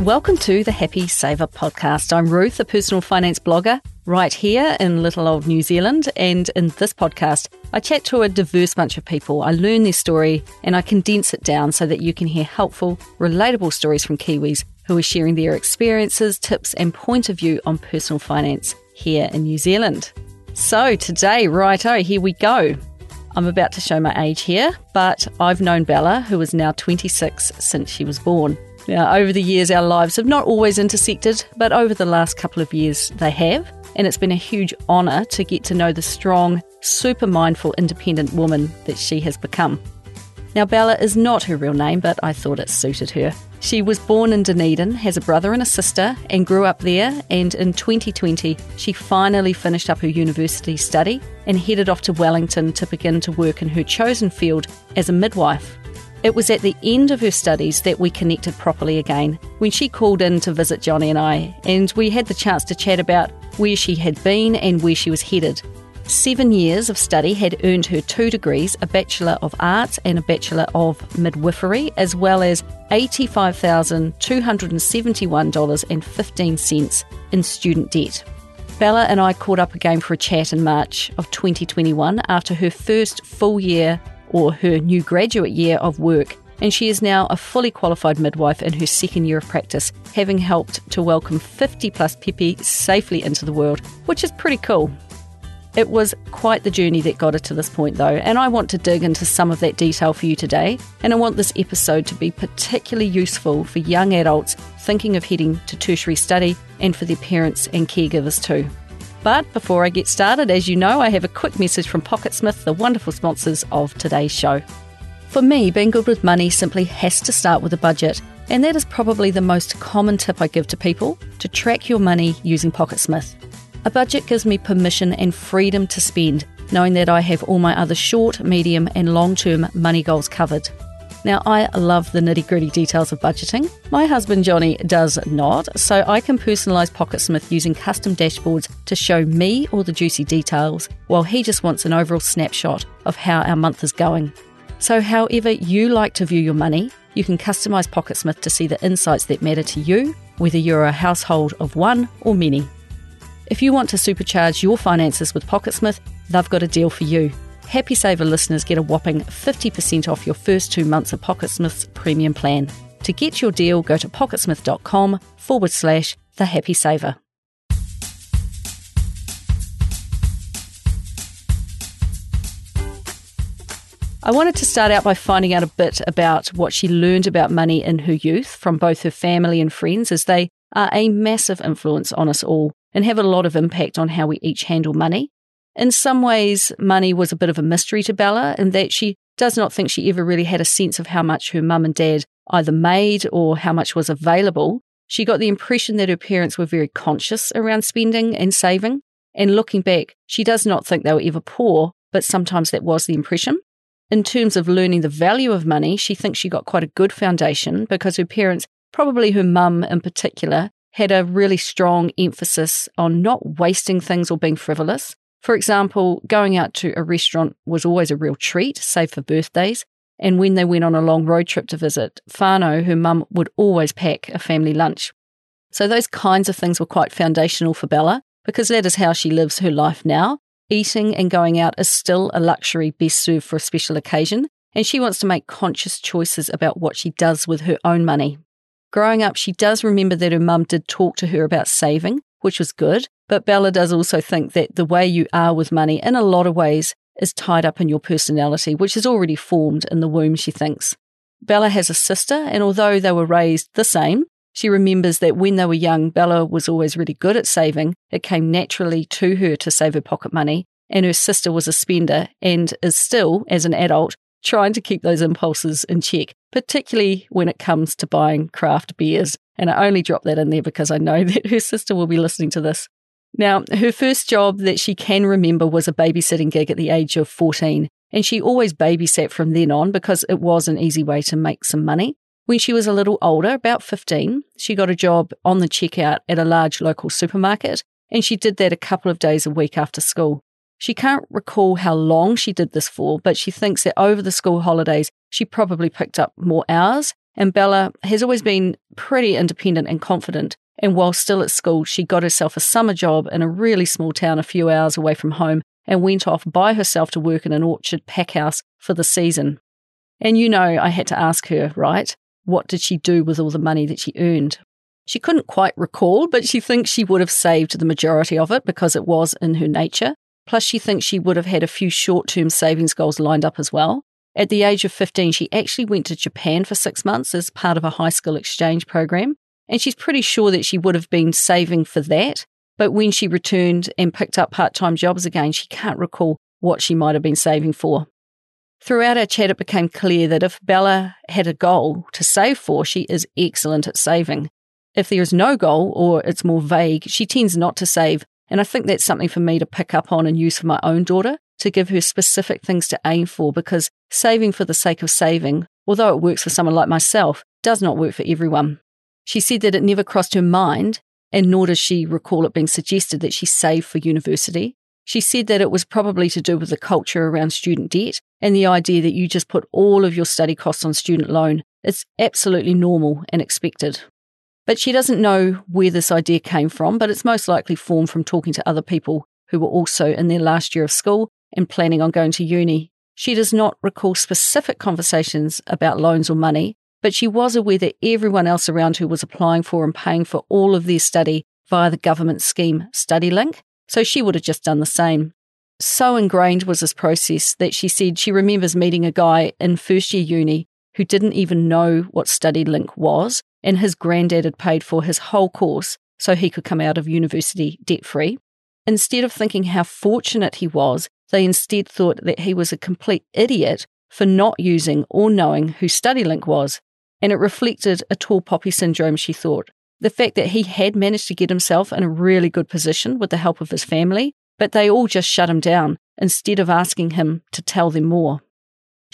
Welcome to the Happy Saver podcast. I'm Ruth, a personal finance blogger right here in little old New Zealand. And in this podcast, I chat to a diverse bunch of people. I learn their story and I condense it down so that you can hear helpful, relatable stories from Kiwis who are sharing their experiences, tips, and point of view on personal finance here in New Zealand. So today, righto, here we go. I'm about to show my age here, but I've known Bella, who is now 26, since she was born. Now, over the years, our lives have not always intersected, but over the last couple of years, they have. And it's been a huge honour to get to know the strong, super mindful, independent woman that she has become. Now, Bella is not her real name, but I thought it suited her. She was born in Dunedin, has a brother and a sister, and grew up there. And in 2020, she finally finished up her university study and headed off to Wellington to begin to work in her chosen field as a midwife. It was at the end of her studies that we connected properly again when she called in to visit Johnny and I, and we had the chance to chat about where she had been and where she was headed. Seven years of study had earned her two degrees a Bachelor of Arts and a Bachelor of Midwifery, as well as $85,271.15 in student debt. Bella and I caught up again for a chat in March of 2021 after her first full year or her new graduate year of work, and she is now a fully qualified midwife in her second year of practice, having helped to welcome 50 plus pēpi safely into the world, which is pretty cool. It was quite the journey that got her to this point, though, and I want to dig into some of that detail for you today. And I want this episode to be particularly useful for young adults thinking of heading to tertiary study and for their parents and caregivers too. But before I get started, as you know, I have a quick message from PocketSmith, the wonderful sponsors of today's show. For me, being good with money simply has to start with a budget, and that is probably the most common tip I give to people to track your money using PocketSmith. A budget gives me permission and freedom to spend, knowing that I have all my other short, medium, and long term money goals covered. Now, I love the nitty gritty details of budgeting. My husband Johnny does not, so I can personalise PocketSmith using custom dashboards to show me all the juicy details, while he just wants an overall snapshot of how our month is going. So, however you like to view your money, you can customise PocketSmith to see the insights that matter to you, whether you're a household of one or many. If you want to supercharge your finances with PocketSmith, they've got a deal for you. Happy Saver listeners get a whopping 50% off your first two months of PocketSmith's premium plan. To get your deal, go to pocketsmith.com forward slash the happy saver. I wanted to start out by finding out a bit about what she learned about money in her youth from both her family and friends, as they are a massive influence on us all and have a lot of impact on how we each handle money. In some ways, money was a bit of a mystery to Bella in that she does not think she ever really had a sense of how much her mum and dad either made or how much was available. She got the impression that her parents were very conscious around spending and saving. And looking back, she does not think they were ever poor, but sometimes that was the impression. In terms of learning the value of money, she thinks she got quite a good foundation because her parents, probably her mum in particular, had a really strong emphasis on not wasting things or being frivolous. For example, going out to a restaurant was always a real treat, save for birthdays. And when they went on a long road trip to visit whānau, her mum would always pack a family lunch. So those kinds of things were quite foundational for Bella because that is how she lives her life now. Eating and going out is still a luxury best served for a special occasion, and she wants to make conscious choices about what she does with her own money. Growing up, she does remember that her mum did talk to her about saving, which was good, but Bella does also think that the way you are with money, in a lot of ways, is tied up in your personality, which is already formed in the womb, she thinks. Bella has a sister, and although they were raised the same, she remembers that when they were young, Bella was always really good at saving. It came naturally to her to save her pocket money, and her sister was a spender and is still, as an adult, trying to keep those impulses in check, particularly when it comes to buying craft beers. And I only drop that in there because I know that her sister will be listening to this. Now, her first job that she can remember was a babysitting gig at the age of 14, and she always babysat from then on because it was an easy way to make some money. When she was a little older, about 15, she got a job on the checkout at a large local supermarket, and she did that a couple of days a week after school. She can't recall how long she did this for, but she thinks that over the school holidays, she probably picked up more hours And Bella has always been pretty independent and confident. And while still at school, she got herself a summer job in a really small town a few hours away from home and went off by herself to work in an orchard packhouse for the season. And you know, I had to ask her, right? What did she do with all the money that she earned? She couldn't quite recall, but she thinks she would have saved the majority of it because it was in her nature. Plus, she thinks she would have had a few short term savings goals lined up as well. At the age of 15, she actually went to Japan for six months as part of a high school exchange program. And she's pretty sure that she would have been saving for that. But when she returned and picked up part time jobs again, she can't recall what she might have been saving for. Throughout our chat, it became clear that if Bella had a goal to save for, she is excellent at saving. If there is no goal or it's more vague, she tends not to save. And I think that's something for me to pick up on and use for my own daughter to give her specific things to aim for because saving for the sake of saving, although it works for someone like myself, does not work for everyone. She said that it never crossed her mind, and nor does she recall it being suggested that she save for university. She said that it was probably to do with the culture around student debt and the idea that you just put all of your study costs on student loan. It's absolutely normal and expected. But she doesn't know where this idea came from, but it's most likely formed from talking to other people who were also in their last year of school and planning on going to uni. She does not recall specific conversations about loans or money, but she was aware that everyone else around her was applying for and paying for all of their study via the government scheme StudyLink, so she would have just done the same. So ingrained was this process that she said she remembers meeting a guy in first year uni who didn't even know what StudyLink was, and his granddad had paid for his whole course so he could come out of university debt free. Instead of thinking how fortunate he was, they instead thought that he was a complete idiot for not using or knowing who StudyLink was. And it reflected a tall poppy syndrome, she thought. The fact that he had managed to get himself in a really good position with the help of his family, but they all just shut him down instead of asking him to tell them more.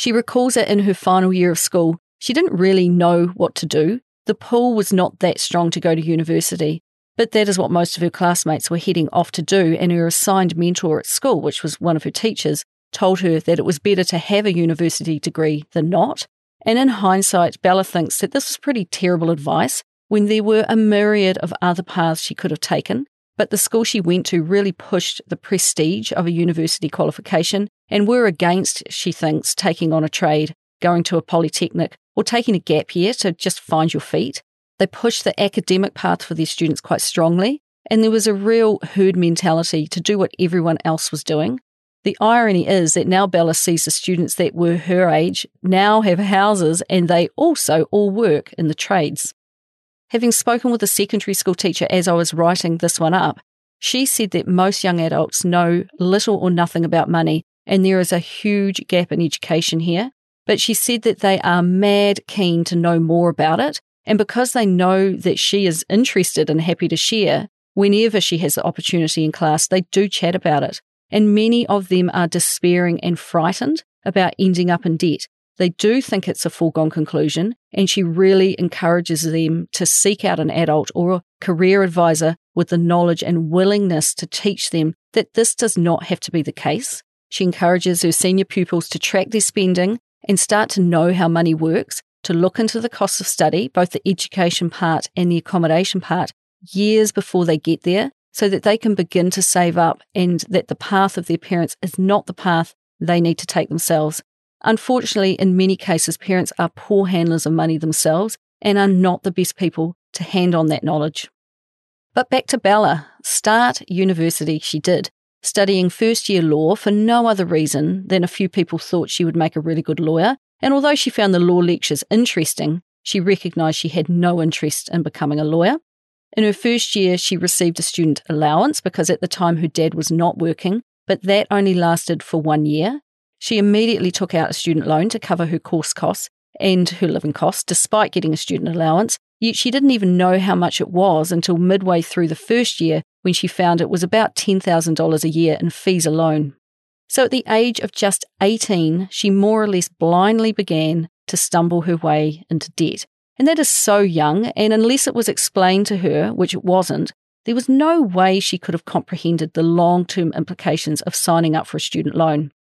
She recalls that in her final year of school, she didn't really know what to do. The pull was not that strong to go to university, but that is what most of her classmates were heading off to do, and her assigned mentor at school, which was one of her teachers, told her that it was better to have a university degree than not. And in hindsight, Bella thinks that this was pretty terrible advice when there were a myriad of other paths she could have taken. But the school she went to really pushed the prestige of a university qualification and were against, she thinks, taking on a trade, going to a polytechnic, or taking a gap year to just find your feet. They pushed the academic path for their students quite strongly, and there was a real herd mentality to do what everyone else was doing. The irony is that now Bella sees the students that were her age now have houses and they also all work in the trades. Having spoken with a secondary school teacher as I was writing this one up, she said that most young adults know little or nothing about money, and there is a huge gap in education here. But she said that they are mad keen to know more about it and because they know that she is interested and happy to share, whenever she has the opportunity in class, they do chat about it. And many of them are despairing and frightened about ending up in debt. They do think it's a foregone conclusion, and she really encourages them to seek out an adult or a career advisor with the knowledge and willingness to teach them that this does not have to be the case. She encourages her senior pupils to track their spending and start to know how money works to look into the cost of study, both the education part and the accommodation part, years before they get there, so that they can begin to save up and that the path of their parents is not the path they need to take themselves. Unfortunately, in many cases, parents are poor handlers of money themselves and are not the best people to hand on that knowledge. But back to Bella. Start university she did, studying first year law for no other reason than a few people thought she would make a really good lawyer and although she found the law lectures interesting, she recognised she had no interest in becoming a lawyer. In her first year, she received a student allowance because at the time her dad was not working, but that only lasted for one year. She immediately took out a student loan to cover her course costs and her living costs, despite getting a student allowance. Yet she didn't even know how much it was until midway through the first year when she found it was about $10,000 a year in fees alone. So at the age of just 18, she more or less blindly began to stumble her way into debt. And that is so young, and unless it was explained to her, which it wasn't, there was no way she could have comprehended the long term implications of signing up for a student loan.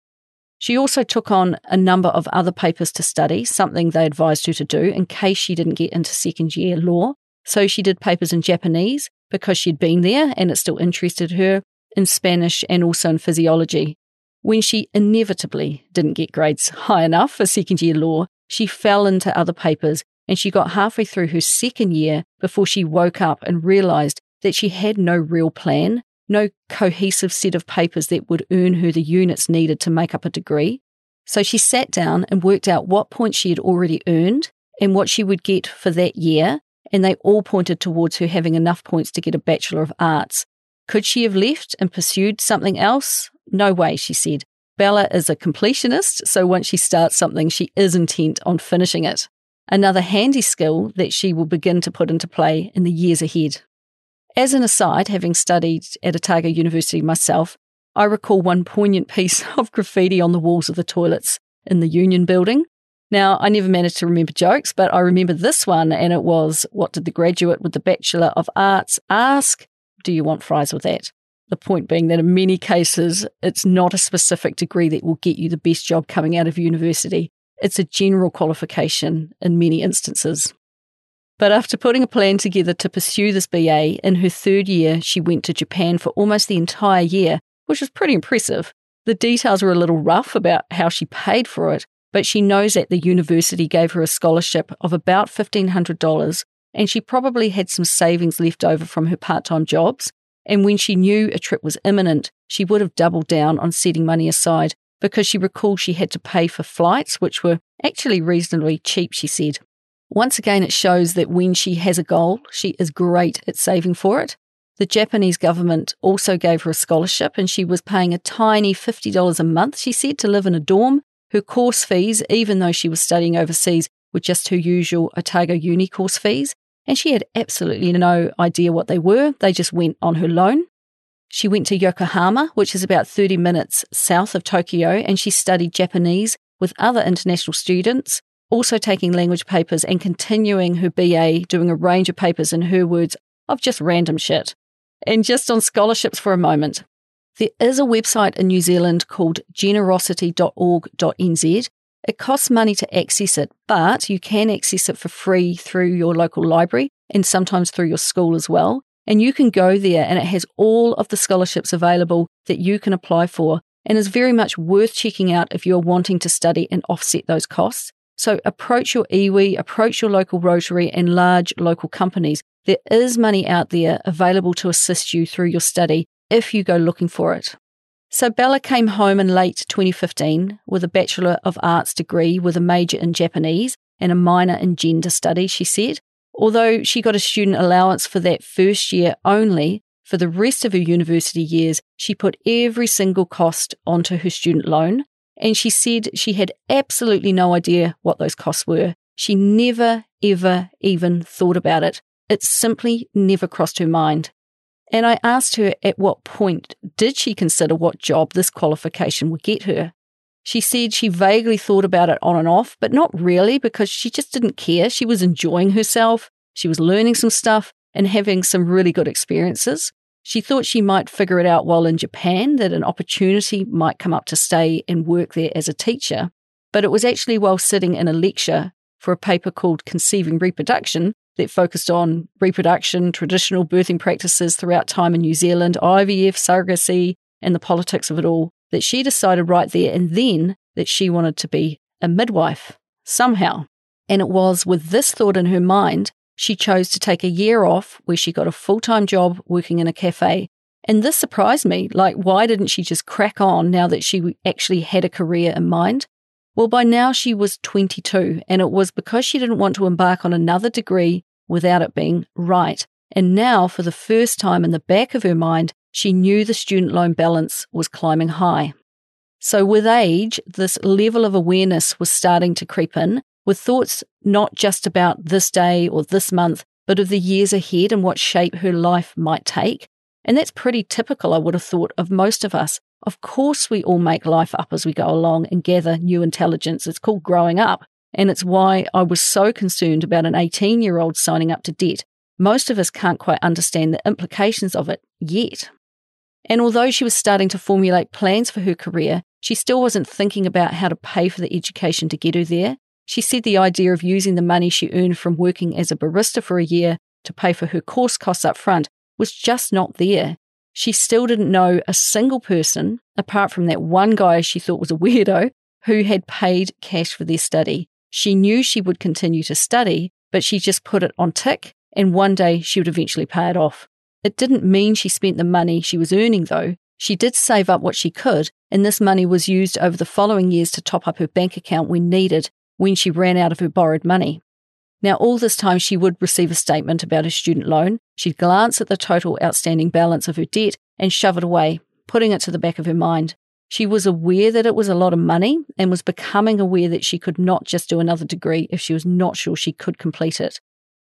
She also took on a number of other papers to study, something they advised her to do in case she didn't get into second year law. So she did papers in Japanese because she'd been there and it still interested her, in Spanish, and also in physiology. When she inevitably didn't get grades high enough for second year law, she fell into other papers and she got halfway through her second year before she woke up and realized that she had no real plan, no cohesive set of papers that would earn her the units needed to make up a degree. So she sat down and worked out what points she had already earned and what she would get for that year, and they all pointed towards her having enough points to get a Bachelor of Arts. Could she have left and pursued something else? No way, she said. Bella is a completionist, so once she starts something, she is intent on finishing it another handy skill that she will begin to put into play in the years ahead. As an aside, having studied at Otago University myself, I recall one poignant piece of graffiti on the walls of the toilets in the Union building. Now, I never managed to remember jokes, but I remember this one, and it was What did the graduate with the Bachelor of Arts ask? Do you want fries with that? The point being that in many cases, it's not a specific degree that will get you the best job coming out of university. It's a general qualification in many instances. But after putting a plan together to pursue this BA, in her third year, she went to Japan for almost the entire year, which was pretty impressive. The details were a little rough about how she paid for it, but she knows that the university gave her a scholarship of about $1,500, and she probably had some savings left over from her part time jobs. And when she knew a trip was imminent, she would have doubled down on setting money aside because she recalled she had to pay for flights, which were actually reasonably cheap, she said. Once again, it shows that when she has a goal, she is great at saving for it. The Japanese government also gave her a scholarship, and she was paying a tiny $50 a month, she said, to live in a dorm. Her course fees, even though she was studying overseas, were just her usual Otago Uni course fees, and she had absolutely no idea what they were. They just went on her loan. She went to Yokohama, which is about 30 minutes south of Tokyo, and she studied Japanese with other international students, also taking language papers and continuing her BA, doing a range of papers in her words of just random shit. And just on scholarships for a moment, there is a website in New Zealand called generosity.org.nz. It costs money to access it, but you can access it for free through your local library and sometimes through your school as well. And you can go there and it has all of the scholarships available that you can apply for and is very much worth checking out if you're wanting to study and offset those costs. So approach your iwi, approach your local Rotary and large local companies. There is money out there available to assist you through your study if you go looking for it. So Bella came home in late 2015 with a Bachelor of Arts degree with a major in Japanese and a minor in gender studies, she said. Although she got a student allowance for that first year only, for the rest of her university years, she put every single cost onto her student loan. And she said she had absolutely no idea what those costs were. She never, ever even thought about it. It simply never crossed her mind. And I asked her at what point did she consider what job this qualification would get her. She said she vaguely thought about it on and off, but not really because she just didn't care. She was enjoying herself, she was learning some stuff and having some really good experiences. She thought she might figure it out while in Japan, that an opportunity might come up to stay and work there as a teacher. But it was actually while sitting in a lecture for a paper called Conceiving Reproduction that focused on reproduction, traditional birthing practices throughout time in New Zealand, IVF, surrogacy, and the politics of it all that she decided right there and then that she wanted to be a midwife somehow. And it was with this thought in her mind, she chose to take a year off where she got a full time job working in a cafe. And this surprised me. Like, why didn't she just crack on now that she actually had a career in mind? Well, by now she was 22, and it was because she didn't want to embark on another degree without it being right. And now, for the first time in the back of her mind, she knew the student loan balance was climbing high. So, with age, this level of awareness was starting to creep in, with thoughts not just about this day or this month, but of the years ahead and what shape her life might take. And that's pretty typical, I would have thought, of most of us. Of course, we all make life up as we go along and gather new intelligence. It's called growing up. And it's why I was so concerned about an 18 year old signing up to debt. Most of us can't quite understand the implications of it yet. And although she was starting to formulate plans for her career, She still wasn't thinking about how to pay for the education to get her there. She said the idea of using the money she earned from working as a barista for a year to pay for her course costs up front was just not there. She still didn't know a single person, apart from that one guy she thought was a weirdo, who had paid cash for their study. She knew she would continue to study, but she just put it on tick, and one day she would eventually pay it off. It didn't mean she spent the money she was earning, though. She did save up what she could, and this money was used over the following years to top up her bank account when needed, when she ran out of her borrowed money. Now, all this time, she would receive a statement about her student loan. She'd glance at the total outstanding balance of her debt and shove it away, putting it to the back of her mind. She was aware that it was a lot of money and was becoming aware that she could not just do another degree if she was not sure she could complete it.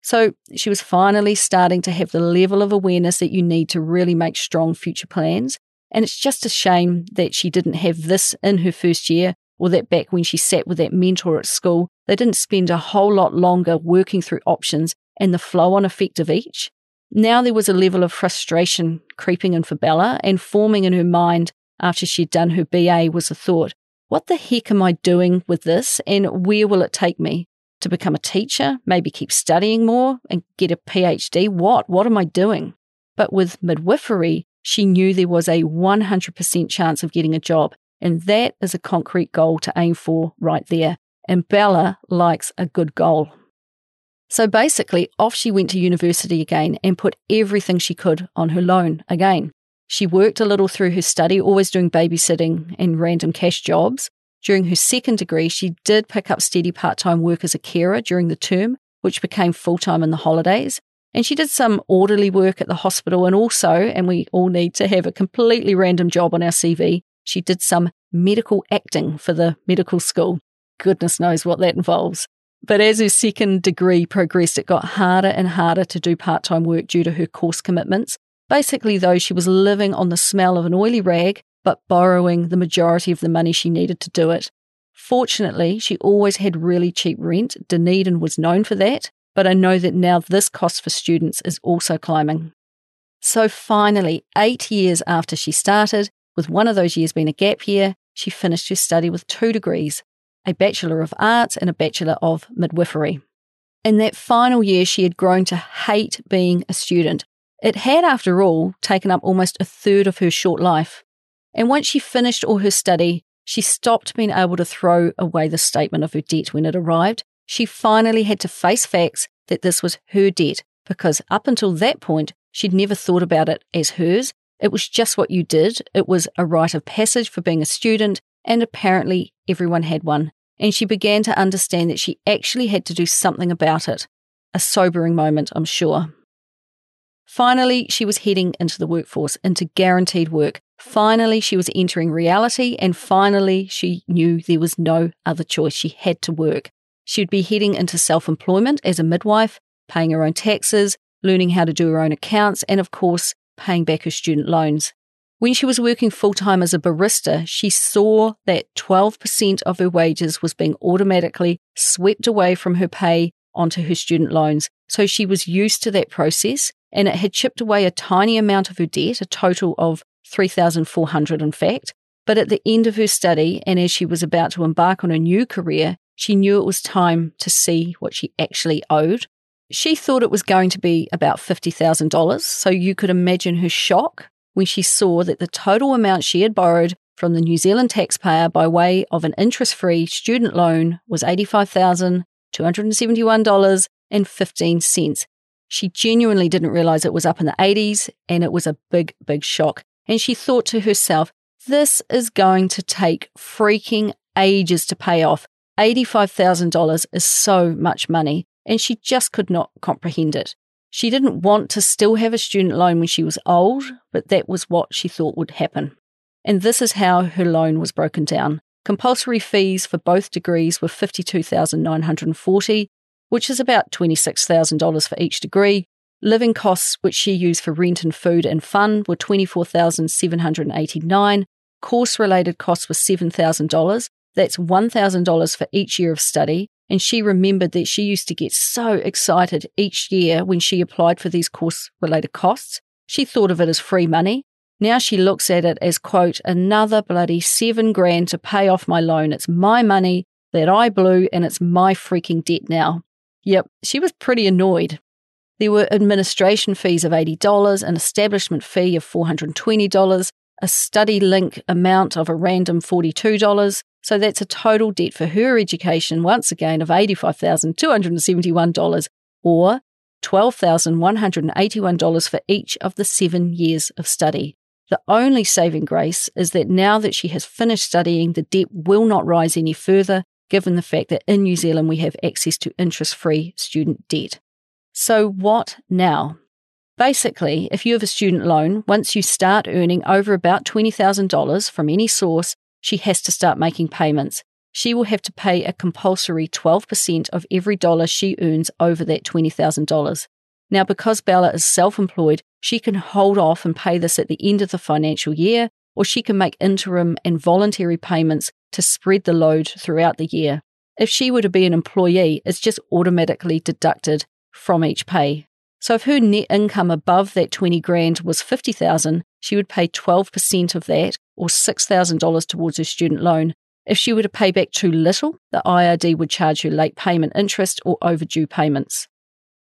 So she was finally starting to have the level of awareness that you need to really make strong future plans. And it's just a shame that she didn't have this in her first year or that back when she sat with that mentor at school, they didn't spend a whole lot longer working through options and the flow on effect of each. Now there was a level of frustration creeping in for Bella and forming in her mind after she'd done her BA was the thought, what the heck am I doing with this and where will it take me? To become a teacher, maybe keep studying more and get a PhD? What? What am I doing? But with midwifery, she knew there was a 100% chance of getting a job, and that is a concrete goal to aim for right there. And Bella likes a good goal. So basically, off she went to university again and put everything she could on her loan again. She worked a little through her study, always doing babysitting and random cash jobs. During her second degree, she did pick up steady part time work as a carer during the term, which became full time in the holidays. And she did some orderly work at the hospital and also, and we all need to have a completely random job on our CV, she did some medical acting for the medical school. Goodness knows what that involves. But as her second degree progressed, it got harder and harder to do part time work due to her course commitments. Basically, though, she was living on the smell of an oily rag, but borrowing the majority of the money she needed to do it. Fortunately, she always had really cheap rent. Dunedin was known for that, but I know that now this cost for students is also climbing. So finally, eight years after she started, with one of those years being a gap year, she finished her study with two degrees a Bachelor of Arts and a Bachelor of Midwifery. In that final year, she had grown to hate being a student, it had, after all, taken up almost a third of her short life. And once she finished all her study, she stopped being able to throw away the statement of her debt when it arrived. She finally had to face facts that this was her debt because up until that point, she'd never thought about it as hers. It was just what you did. It was a rite of passage for being a student, and apparently everyone had one. And she began to understand that she actually had to do something about it. A sobering moment, I'm sure. Finally, she was heading into the workforce, into guaranteed work. Finally, she was entering reality, and finally, she knew there was no other choice. She had to work. She'd be heading into self employment as a midwife, paying her own taxes, learning how to do her own accounts, and of course, paying back her student loans. When she was working full time as a barista, she saw that 12% of her wages was being automatically swept away from her pay onto her student loans. So she was used to that process and it had chipped away a tiny amount of her debt, a total of 3,400 in fact. But at the end of her study, and as she was about to embark on a new career, she knew it was time to see what she actually owed. She thought it was going to be about $50,000, so you could imagine her shock when she saw that the total amount she had borrowed from the New Zealand taxpayer by way of an interest free student loan was $85,271.15. She genuinely didn't realize it was up in the 80s and it was a big, big shock. And she thought to herself, this is going to take freaking ages to pay off. $85,000 is so much money, and she just could not comprehend it. She didn't want to still have a student loan when she was old, but that was what she thought would happen. And this is how her loan was broken down. Compulsory fees for both degrees were 52,940 which is about $26,000 for each degree. Living costs, which she used for rent and food and fun, were 24,789. Course related costs were $7,000. That's $1,000 for each year of study. And she remembered that she used to get so excited each year when she applied for these course related costs. She thought of it as free money. Now she looks at it as, quote, another bloody seven grand to pay off my loan. It's my money that I blew and it's my freaking debt now. Yep, she was pretty annoyed. There were administration fees of $80, an establishment fee of $420, a study link amount of a random $42. So that's a total debt for her education, once again, of $85,271 or $12,181 for each of the seven years of study. The only saving grace is that now that she has finished studying, the debt will not rise any further, given the fact that in New Zealand we have access to interest free student debt. So, what now? Basically, if you have a student loan, once you start earning over about $20,000 from any source, she has to start making payments. She will have to pay a compulsory 12% of every dollar she earns over that $20,000. Now, because Bella is self employed, she can hold off and pay this at the end of the financial year, or she can make interim and voluntary payments to spread the load throughout the year. If she were to be an employee, it's just automatically deducted from each pay. So if her net income above that 20 grand was 50,000, she would pay 12% of that or $6,000 towards her student loan. If she were to pay back too little, the IRD would charge her late payment interest or overdue payments.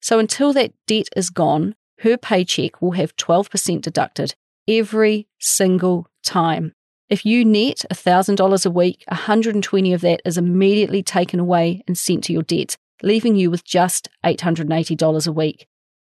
So until that debt is gone, her paycheck will have 12% deducted every single time. If you net $1,000 a week, 120 of that is immediately taken away and sent to your debt, leaving you with just $880 a week.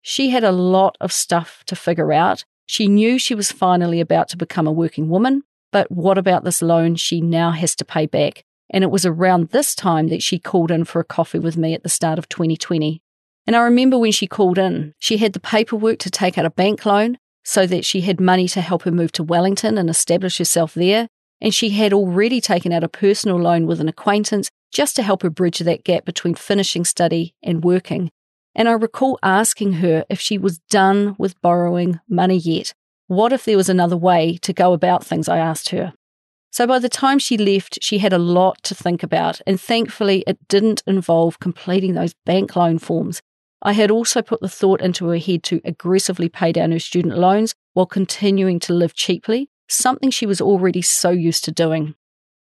She had a lot of stuff to figure out. She knew she was finally about to become a working woman, but what about this loan she now has to pay back? And it was around this time that she called in for a coffee with me at the start of 2020. And I remember when she called in, she had the paperwork to take out a bank loan so that she had money to help her move to Wellington and establish herself there. And she had already taken out a personal loan with an acquaintance just to help her bridge that gap between finishing study and working. And I recall asking her if she was done with borrowing money yet. What if there was another way to go about things? I asked her. So by the time she left, she had a lot to think about, and thankfully it didn't involve completing those bank loan forms. I had also put the thought into her head to aggressively pay down her student loans while continuing to live cheaply, something she was already so used to doing.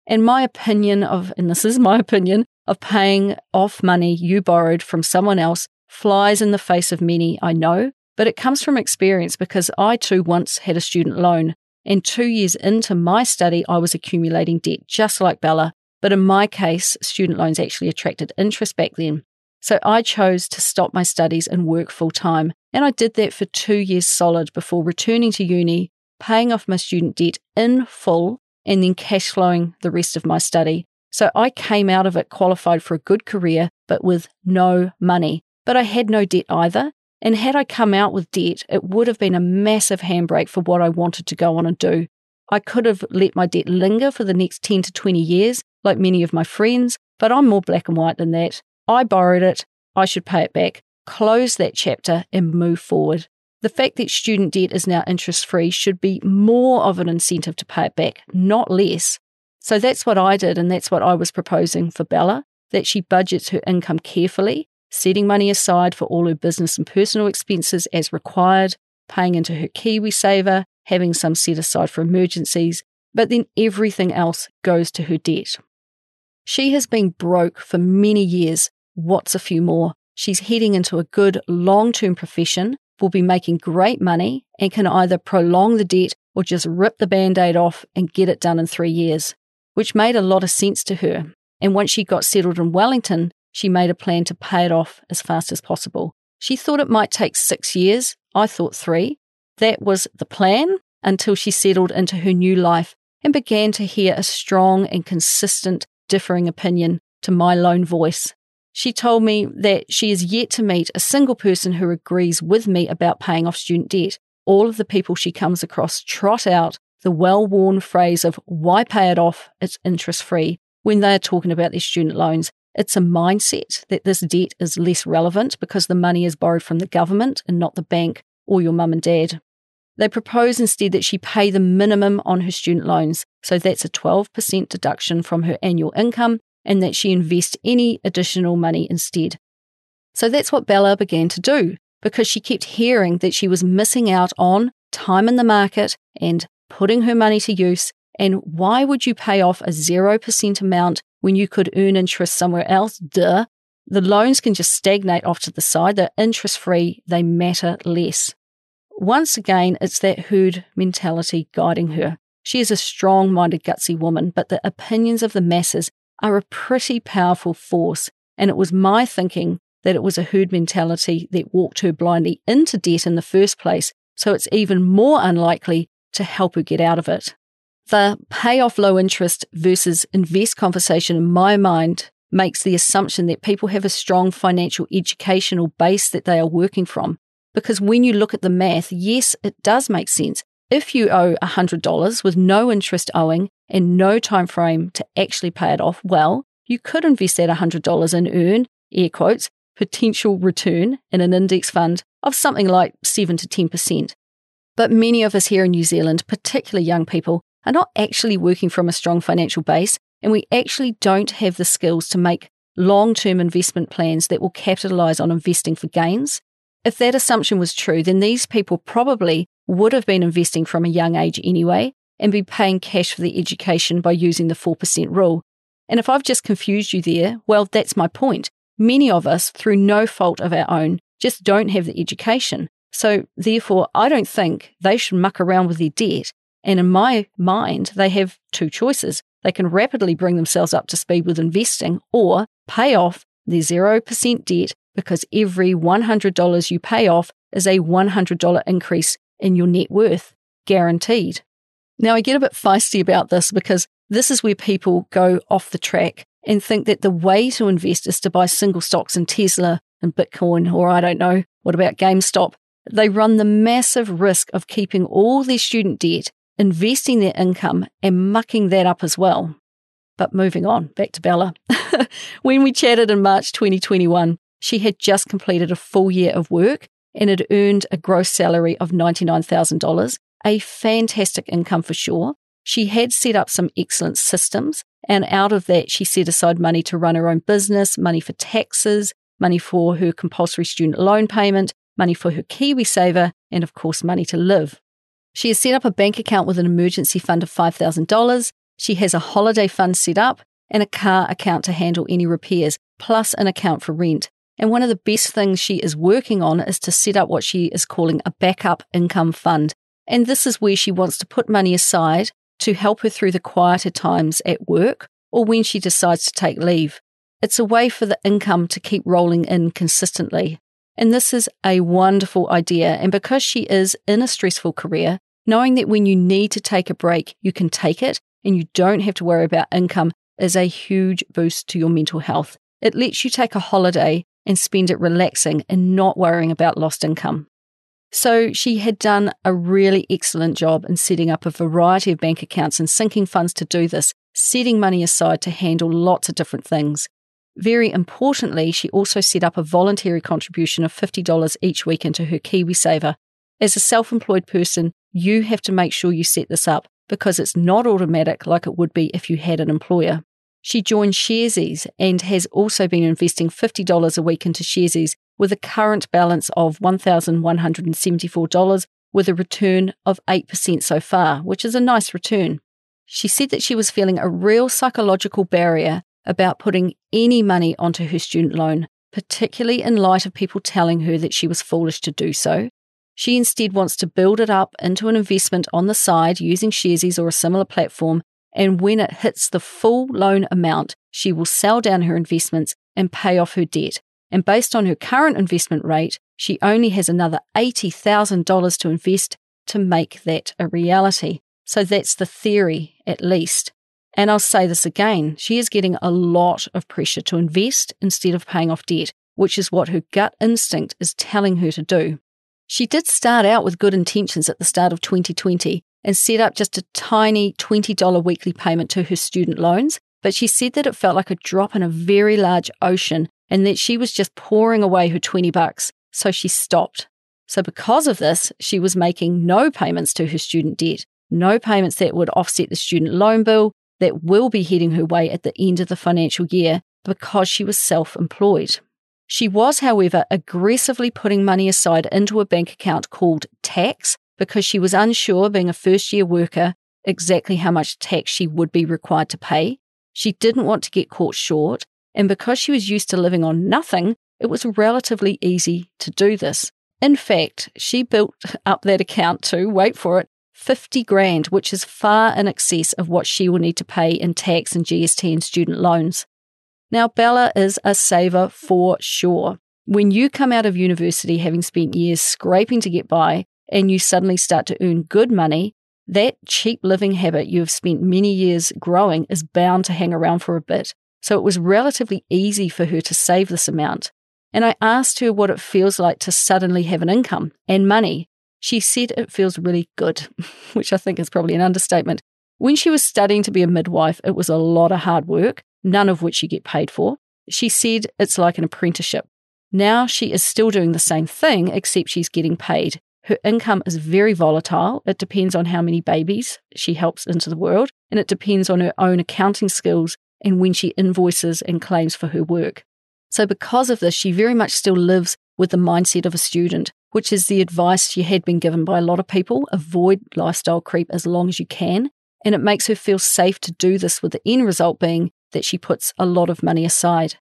And my opinion of, and this is my opinion, of paying off money you borrowed from someone else flies in the face of many, I know, but it comes from experience because I too once had a student loan. And two years into my study, I was accumulating debt just like Bella. But in my case, student loans actually attracted interest back then. So I chose to stop my studies and work full time. And I did that for two years solid before returning to uni, paying off my student debt in full, and then cash flowing the rest of my study. So I came out of it qualified for a good career, but with no money. But I had no debt either. And had I come out with debt, it would have been a massive handbrake for what I wanted to go on and do. I could have let my debt linger for the next 10 to 20 years, like many of my friends, but I'm more black and white than that. I borrowed it, I should pay it back, close that chapter, and move forward. The fact that student debt is now interest free should be more of an incentive to pay it back, not less. So that's what I did, and that's what I was proposing for Bella that she budgets her income carefully setting money aside for all her business and personal expenses as required, paying into her KiwiSaver, having some set aside for emergencies, but then everything else goes to her debt. She has been broke for many years. What's a few more? She's heading into a good long term profession, will be making great money, and can either prolong the debt or just rip the band aid off and get it done in three years, which made a lot of sense to her. And once she got settled in Wellington, she made a plan to pay it off as fast as possible. She thought it might take six years. I thought three. That was the plan until she settled into her new life and began to hear a strong and consistent differing opinion to my lone voice. She told me that she is yet to meet a single person who agrees with me about paying off student debt. All of the people she comes across trot out the well worn phrase of why pay it off, it's interest free, when they are talking about their student loans. It's a mindset that this debt is less relevant because the money is borrowed from the government and not the bank or your mum and dad. They propose instead that she pay the minimum on her student loans, so that's a 12% deduction from her annual income, and that she invest any additional money instead. So that's what Bella began to do because she kept hearing that she was missing out on time in the market and putting her money to use. And why would you pay off a 0% amount when you could earn interest somewhere else? Duh. The loans can just stagnate off to the side. They're interest free. They matter less. Once again, it's that herd mentality guiding her. She is a strong minded, gutsy woman, but the opinions of the masses are a pretty powerful force. And it was my thinking that it was a herd mentality that walked her blindly into debt in the first place. So it's even more unlikely to help her get out of it. The pay off low interest versus invest conversation in my mind makes the assumption that people have a strong financial educational base that they are working from. Because when you look at the math, yes, it does make sense. If you owe $100 with no interest owing and no time frame to actually pay it off, well, you could invest that $100 and earn, air quotes, potential return in an index fund of something like 7 to 10%. But many of us here in New Zealand, particularly young people, are not actually working from a strong financial base, and we actually don't have the skills to make long term investment plans that will capitalize on investing for gains. If that assumption was true, then these people probably would have been investing from a young age anyway and be paying cash for the education by using the 4% rule. And if I've just confused you there, well, that's my point. Many of us, through no fault of our own, just don't have the education. So, therefore, I don't think they should muck around with their debt and in my mind, they have two choices. They can rapidly bring themselves up to speed with investing or pay off their 0% debt because every $100 you pay off is a $100 increase in your net worth, guaranteed. Now, I get a bit feisty about this because this is where people go off the track and think that the way to invest is to buy single stocks in Tesla and Bitcoin, or I don't know, what about GameStop? They run the massive risk of keeping all their student debt investing their income and mucking that up as well. But moving on, back to Bella. when we chatted in March 2021, she had just completed a full year of work and had earned a gross salary of $99,000, a fantastic income for sure. She had set up some excellent systems, and out of that, she set aside money to run her own business, money for taxes, money for her compulsory student loan payment, money for her KiwiSaver, and of course, money to live. She has set up a bank account with an emergency fund of $5,000. She has a holiday fund set up and a car account to handle any repairs, plus an account for rent. And one of the best things she is working on is to set up what she is calling a backup income fund. And this is where she wants to put money aside to help her through the quieter times at work or when she decides to take leave. It's a way for the income to keep rolling in consistently. And this is a wonderful idea. And because she is in a stressful career, Knowing that when you need to take a break, you can take it and you don't have to worry about income is a huge boost to your mental health. It lets you take a holiday and spend it relaxing and not worrying about lost income. So she had done a really excellent job in setting up a variety of bank accounts and sinking funds to do this, setting money aside to handle lots of different things. Very importantly, she also set up a voluntary contribution of $50 each week into her KiwiSaver. As a self employed person, you have to make sure you set this up because it's not automatic like it would be if you had an employer. She joined Sharesies and has also been investing $50 a week into Sharesies with a current balance of $1,174 with a return of 8% so far, which is a nice return. She said that she was feeling a real psychological barrier about putting any money onto her student loan, particularly in light of people telling her that she was foolish to do so, she instead wants to build it up into an investment on the side using Sharesies or a similar platform. And when it hits the full loan amount, she will sell down her investments and pay off her debt. And based on her current investment rate, she only has another $80,000 to invest to make that a reality. So that's the theory, at least. And I'll say this again she is getting a lot of pressure to invest instead of paying off debt, which is what her gut instinct is telling her to do. She did start out with good intentions at the start of 2020 and set up just a tiny $20 weekly payment to her student loans, but she said that it felt like a drop in a very large ocean and that she was just pouring away her 20 bucks, so she stopped. So because of this, she was making no payments to her student debt, no payments that would offset the student loan bill that will be heading her way at the end of the financial year because she was self-employed. She was, however, aggressively putting money aside into a bank account called Tax, because she was unsure, being a first year worker, exactly how much tax she would be required to pay. She didn't want to get caught short. And because she was used to living on nothing, it was relatively easy to do this. In fact, she built up that account to, wait for it, 50 grand, which is far in excess of what she will need to pay in tax and GST and student loans. Now, Bella is a saver for sure. When you come out of university having spent years scraping to get by and you suddenly start to earn good money, that cheap living habit you have spent many years growing is bound to hang around for a bit. So it was relatively easy for her to save this amount. And I asked her what it feels like to suddenly have an income and money. She said it feels really good, which I think is probably an understatement. When she was studying to be a midwife, it was a lot of hard work, none of which you get paid for. She said it's like an apprenticeship. Now she is still doing the same thing, except she's getting paid. Her income is very volatile. It depends on how many babies she helps into the world, and it depends on her own accounting skills and when she invoices and claims for her work. So, because of this, she very much still lives with the mindset of a student, which is the advice she had been given by a lot of people avoid lifestyle creep as long as you can. And it makes her feel safe to do this, with the end result being that she puts a lot of money aside.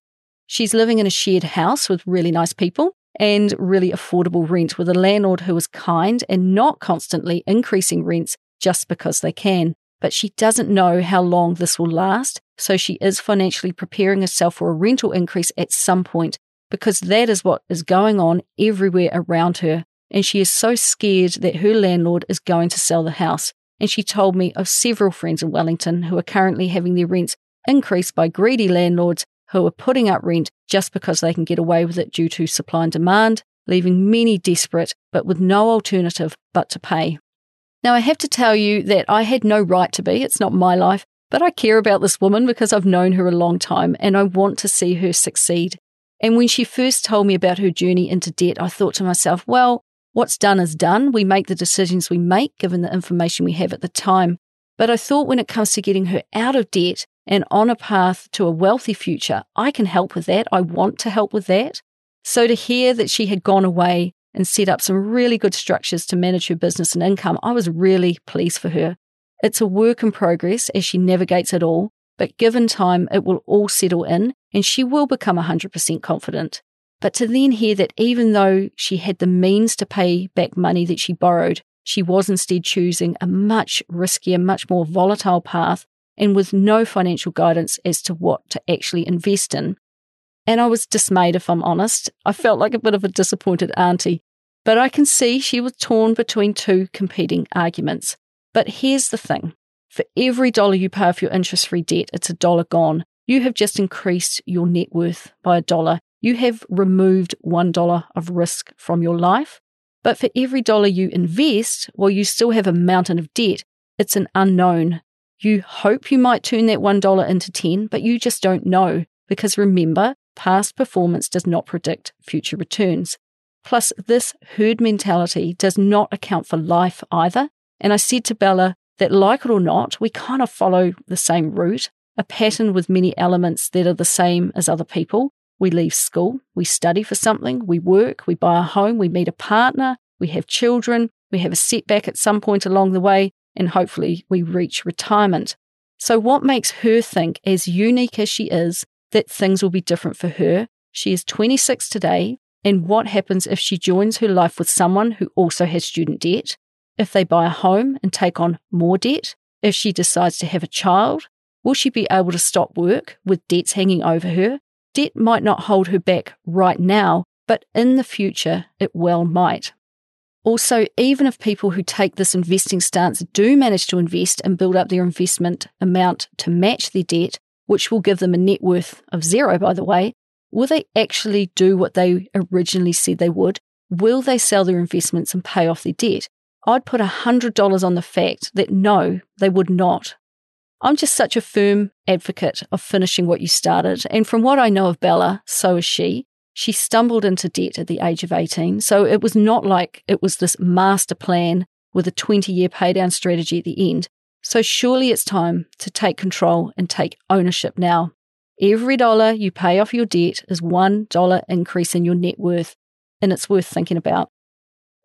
She's living in a shared house with really nice people and really affordable rent with a landlord who is kind and not constantly increasing rents just because they can. But she doesn't know how long this will last, so she is financially preparing herself for a rental increase at some point because that is what is going on everywhere around her. And she is so scared that her landlord is going to sell the house. And she told me of several friends in Wellington who are currently having their rents increased by greedy landlords who are putting up rent just because they can get away with it due to supply and demand, leaving many desperate but with no alternative but to pay. Now, I have to tell you that I had no right to be, it's not my life, but I care about this woman because I've known her a long time and I want to see her succeed. And when she first told me about her journey into debt, I thought to myself, well, what's done is done. We make the decisions we make given the information we have at the time. But I thought when it comes to getting her out of debt, and on a path to a wealthy future, I can help with that. I want to help with that. So to hear that she had gone away and set up some really good structures to manage her business and income, I was really pleased for her. It's a work in progress as she navigates it all, but given time, it will all settle in and she will become 100% confident. But to then hear that even though she had the means to pay back money that she borrowed, she was instead choosing a much riskier, much more volatile path and with no financial guidance as to what to actually invest in. And I was dismayed, if I'm honest. I felt like a bit of a disappointed auntie. But I can see she was torn between two competing arguments. But here's the thing for every dollar you pay off your interest free debt, it's a dollar gone. You have just increased your net worth by a dollar. You have removed one dollar of risk from your life. But for every dollar you invest, while you still have a mountain of debt, it's an unknown you hope you might turn that $1 into 10, but you just don't know because remember, past performance does not predict future returns. Plus, this herd mentality does not account for life either. And I said to Bella that, like it or not, we kind of follow the same route, a pattern with many elements that are the same as other people. We leave school, we study for something, we work, we buy a home, we meet a partner, we have children, we have a setback at some point along the way, and hopefully we reach retirement. So, what makes her think, as unique as she is, that things will be different for her? She is 26 today, and what happens if she joins her life with someone who also has student debt? If they buy a home and take on more debt? If she decides to have a child? Will she be able to stop work with debts hanging over her? Debt might not hold her back right now, but in the future it well might. Also, even if people who take this investing stance do manage to invest and build up their investment amount to match their debt, which will give them a net worth of zero, by the way, will they actually do what they originally said they would? Will they sell their investments and pay off their debt? I'd put $100 on the fact that no, they would not. I'm just such a firm advocate of finishing what you started. And from what I know of Bella, so is she. She stumbled into debt at the age of 18. So it was not like it was this master plan with a 20 year paydown strategy at the end. So surely it's time to take control and take ownership now. Every dollar you pay off your debt is $1 increase in your net worth, and it's worth thinking about.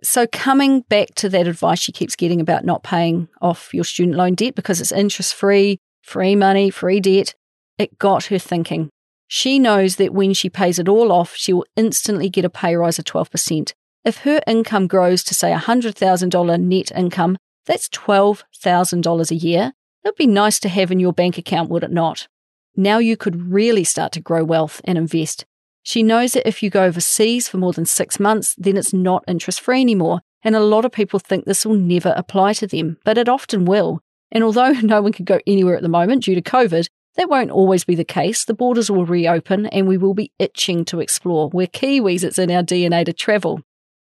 So, coming back to that advice she keeps getting about not paying off your student loan debt because it's interest free, free money, free debt, it got her thinking. She knows that when she pays it all off, she will instantly get a pay rise of 12%. If her income grows to, say, $100,000 net income, that's $12,000 a year. It would be nice to have in your bank account, would it not? Now you could really start to grow wealth and invest. She knows that if you go overseas for more than six months, then it's not interest free anymore. And a lot of people think this will never apply to them, but it often will. And although no one can go anywhere at the moment due to COVID, that won't always be the case. The borders will reopen and we will be itching to explore. We're Kiwis, it's in our DNA to travel.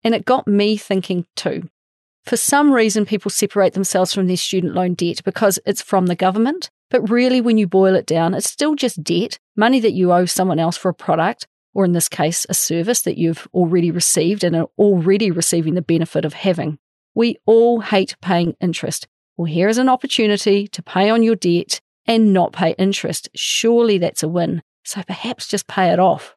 And it got me thinking too. For some reason, people separate themselves from their student loan debt because it's from the government. But really, when you boil it down, it's still just debt, money that you owe someone else for a product, or in this case, a service that you've already received and are already receiving the benefit of having. We all hate paying interest. Well, here is an opportunity to pay on your debt and not pay interest. Surely that's a win. So perhaps just pay it off.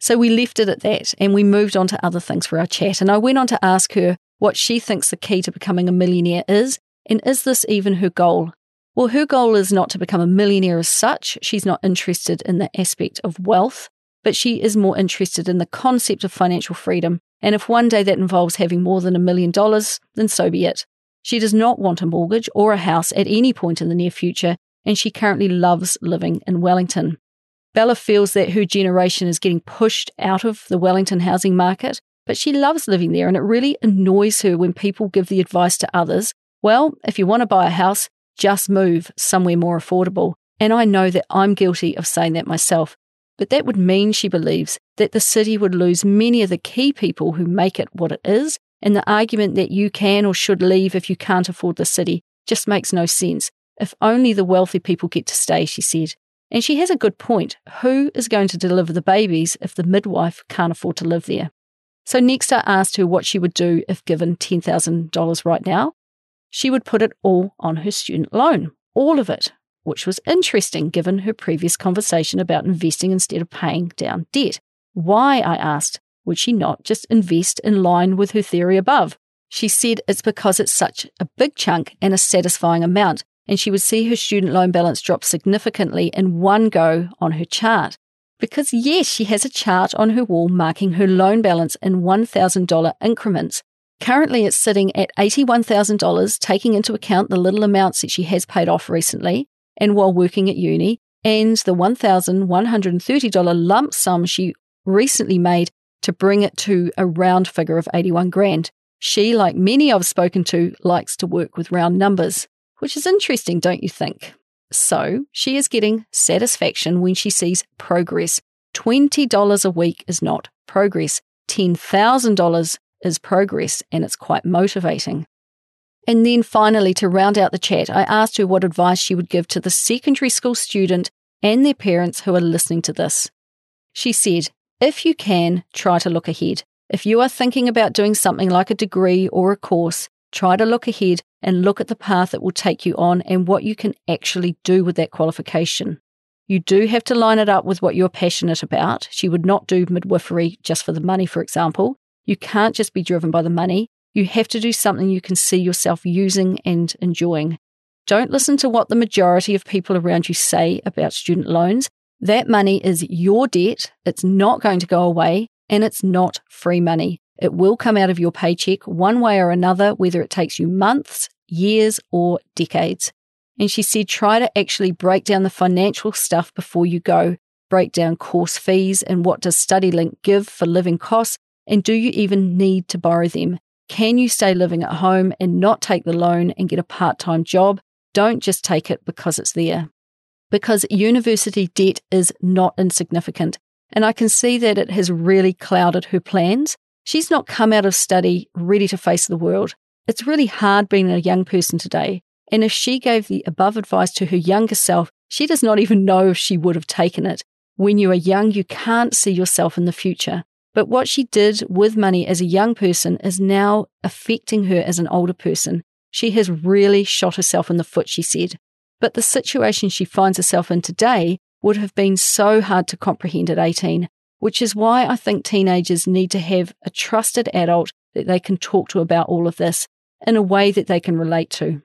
So we left it at that and we moved on to other things for our chat. And I went on to ask her what she thinks the key to becoming a millionaire is and is this even her goal? Well, her goal is not to become a millionaire as such. She's not interested in the aspect of wealth, but she is more interested in the concept of financial freedom. And if one day that involves having more than a million dollars, then so be it. She does not want a mortgage or a house at any point in the near future, and she currently loves living in Wellington. Bella feels that her generation is getting pushed out of the Wellington housing market, but she loves living there, and it really annoys her when people give the advice to others well, if you want to buy a house, just move somewhere more affordable. And I know that I'm guilty of saying that myself. But that would mean, she believes, that the city would lose many of the key people who make it what it is, and the argument that you can or should leave if you can't afford the city just makes no sense. If only the wealthy people get to stay, she said. And she has a good point. Who is going to deliver the babies if the midwife can't afford to live there? So, next I asked her what she would do if given $10,000 right now. She would put it all on her student loan, all of it, which was interesting given her previous conversation about investing instead of paying down debt. Why, I asked, would she not just invest in line with her theory above? She said it's because it's such a big chunk and a satisfying amount, and she would see her student loan balance drop significantly in one go on her chart. Because, yes, she has a chart on her wall marking her loan balance in $1,000 increments. Currently, it's sitting at $81,000, taking into account the little amounts that she has paid off recently and while working at uni, and the $1,130 lump sum she recently made to bring it to a round figure of 81 grand. She, like many I've spoken to, likes to work with round numbers which is interesting, don't you think? So she is getting satisfaction when she sees progress. $20 a week is not progress. $10,000 is progress, and it's quite motivating. And then finally, to round out the chat, I asked her what advice she would give to the secondary school student and their parents who are listening to this. She said, If you can, try to look ahead. If you are thinking about doing something like a degree or a course, try to look ahead and look at the path that will take you on and what you can actually do with that qualification. You do have to line it up with what you're passionate about. She would not do midwifery just for the money, for example. You can't just be driven by the money. You have to do something you can see yourself using and enjoying. Don't listen to what the majority of people around you say about student loans. That money is your debt. It's not going to go away and it's not free money. It will come out of your paycheck one way or another, whether it takes you months, years, or decades. And she said, try to actually break down the financial stuff before you go. Break down course fees and what does StudyLink give for living costs, and do you even need to borrow them? Can you stay living at home and not take the loan and get a part time job? Don't just take it because it's there. Because university debt is not insignificant. And I can see that it has really clouded her plans. She's not come out of study ready to face the world. It's really hard being a young person today. And if she gave the above advice to her younger self, she does not even know if she would have taken it. When you are young, you can't see yourself in the future. But what she did with money as a young person is now affecting her as an older person. She has really shot herself in the foot, she said. But the situation she finds herself in today would have been so hard to comprehend at 18, which is why I think teenagers need to have a trusted adult that they can talk to about all of this in a way that they can relate to.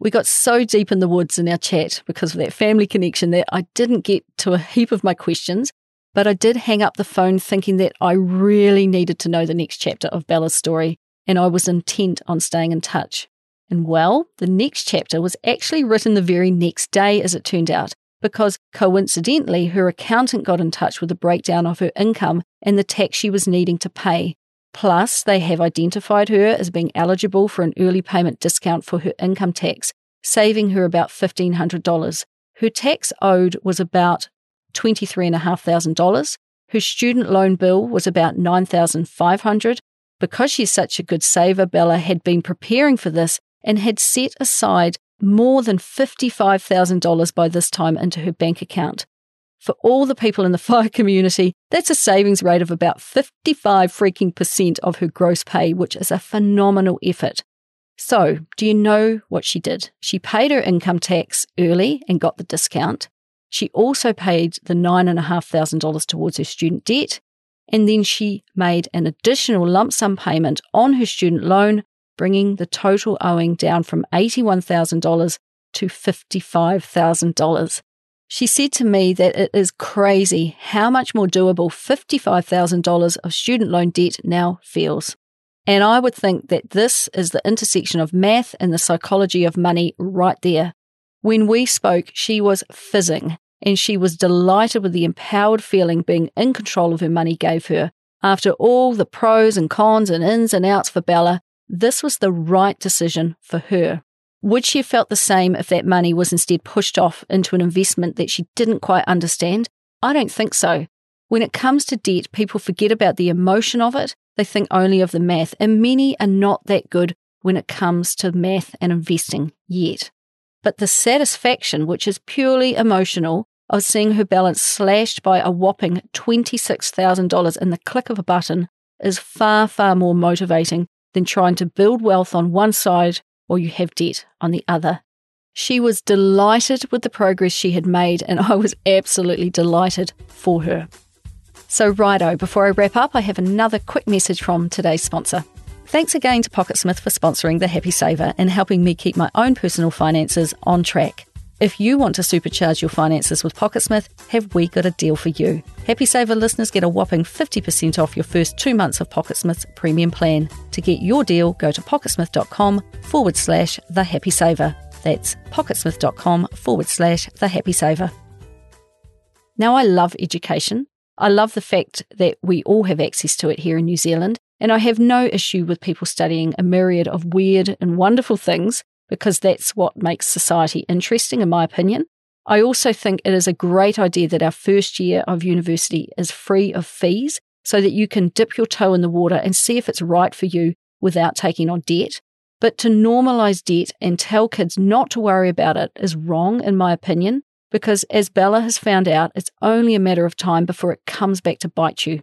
We got so deep in the woods in our chat because of that family connection that I didn't get to a heap of my questions, but I did hang up the phone thinking that I really needed to know the next chapter of Bella's story, and I was intent on staying in touch. And well, the next chapter was actually written the very next day, as it turned out, because coincidentally, her accountant got in touch with a breakdown of her income and the tax she was needing to pay. Plus, they have identified her as being eligible for an early payment discount for her income tax, saving her about $1,500. Her tax owed was about $23,500. Her student loan bill was about $9,500. Because she's such a good saver, Bella had been preparing for this and had set aside more than $55,000 by this time into her bank account. For all the people in the fire community, that's a savings rate of about 55 freaking percent of her gross pay, which is a phenomenal effort. So, do you know what she did? She paid her income tax early and got the discount. She also paid the $9,500 towards her student debt. And then she made an additional lump sum payment on her student loan bringing the total owing down from $81,000 to $55,000. She said to me that it is crazy how much more doable $55,000 of student loan debt now feels. And I would think that this is the intersection of math and the psychology of money right there. When we spoke, she was fizzing and she was delighted with the empowered feeling being in control of her money gave her. After all the pros and cons and ins and outs for Bella, this was the right decision for her. Would she have felt the same if that money was instead pushed off into an investment that she didn't quite understand? I don't think so. When it comes to debt, people forget about the emotion of it. They think only of the math, and many are not that good when it comes to math and investing yet. But the satisfaction, which is purely emotional, of seeing her balance slashed by a whopping $26,000 in the click of a button is far, far more motivating than trying to build wealth on one side or you have debt on the other. She was delighted with the progress she had made, and I was absolutely delighted for her. So, righto, before I wrap up, I have another quick message from today's sponsor. Thanks again to PocketSmith for sponsoring The Happy Saver and helping me keep my own personal finances on track. If you want to supercharge your finances with PocketSmith, have we got a deal for you? Happy Saver listeners get a whopping 50% off your first two months of PocketSmith's premium plan. To get your deal, go to pocketsmith.com forward slash the happy saver. That's pocketsmith.com forward slash the happy saver. Now, I love education. I love the fact that we all have access to it here in New Zealand, and I have no issue with people studying a myriad of weird and wonderful things because that's what makes society interesting, in my opinion. I also think it is a great idea that our first year of university is free of fees so that you can dip your toe in the water and see if it's right for you without taking on debt. But to normalize debt and tell kids not to worry about it is wrong, in my opinion, because as Bella has found out, it's only a matter of time before it comes back to bite you.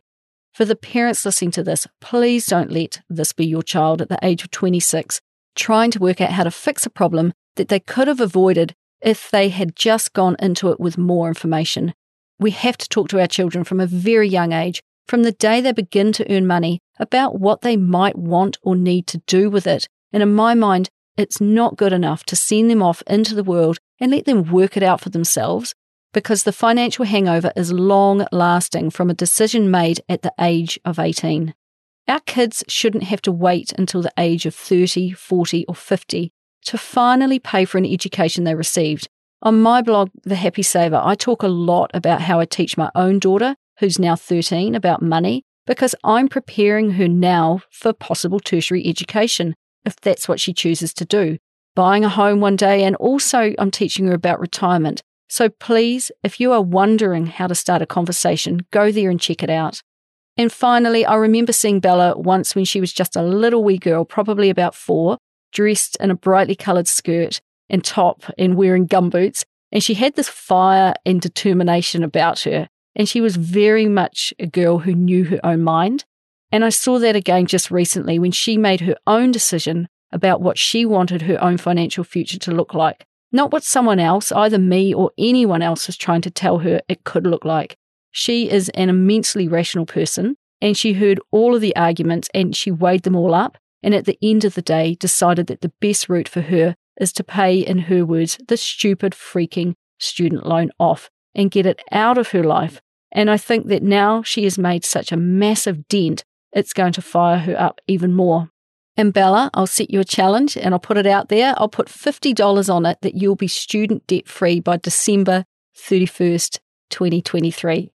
For the parents listening to this, please don't let this be your child at the age of 26 trying to work out how to fix a problem that they could have avoided if they had just gone into it with more information. We have to talk to our children from a very young age, from the day they begin to earn money, about what they might want or need to do with it. And in my mind, it's not good enough to send them off into the world and let them work it out for themselves because the financial hangover is long lasting from a decision made at the age of 18. Our kids shouldn't have to wait until the age of 30, 40, or 50 to finally pay for an education they received. On my blog, The Happy Saver, I talk a lot about how I teach my own daughter, who's now 13, about money because I'm preparing her now for possible tertiary education, if that's what she chooses to do, buying a home one day, and also I'm teaching her about retirement. So please, if you are wondering how to start a conversation, go there and check it out. And finally, I remember seeing Bella once when she was just a little wee girl, probably about four, dressed in a brightly coloured skirt and top and wearing gumboots. And she had this fire and determination about her. And she was very much a girl who knew her own mind. And I saw that again just recently when she made her own decision about what she wanted her own financial future to look like, not what someone else, either me or anyone else, was trying to tell her it could look like. She is an immensely rational person and she heard all of the arguments and she weighed them all up. And at the end of the day, decided that the best route for her is to pay, in her words, the stupid freaking student loan off and get it out of her life. And I think that now she has made such a massive dent, it's going to fire her up even more. And Bella, I'll set you a challenge and I'll put it out there. I'll put $50 on it that you'll be student debt free by December 31st, 2023.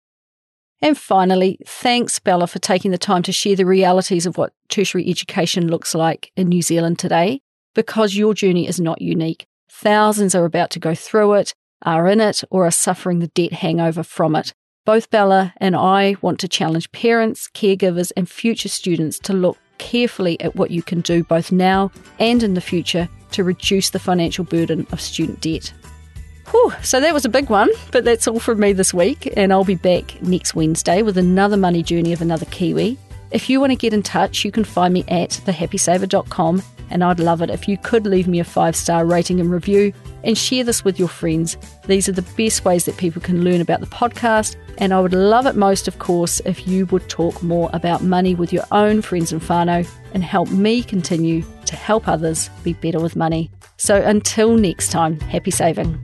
And finally, thanks, Bella, for taking the time to share the realities of what tertiary education looks like in New Zealand today, because your journey is not unique. Thousands are about to go through it, are in it, or are suffering the debt hangover from it. Both Bella and I want to challenge parents, caregivers, and future students to look carefully at what you can do both now and in the future to reduce the financial burden of student debt. Whew, so that was a big one, but that's all from me this week, and I'll be back next Wednesday with another money journey of another Kiwi. If you want to get in touch, you can find me at thehappysaver.com, and I'd love it if you could leave me a five star rating and review and share this with your friends. These are the best ways that people can learn about the podcast, and I would love it most, of course, if you would talk more about money with your own friends and whānau and help me continue to help others be better with money. So until next time, happy saving.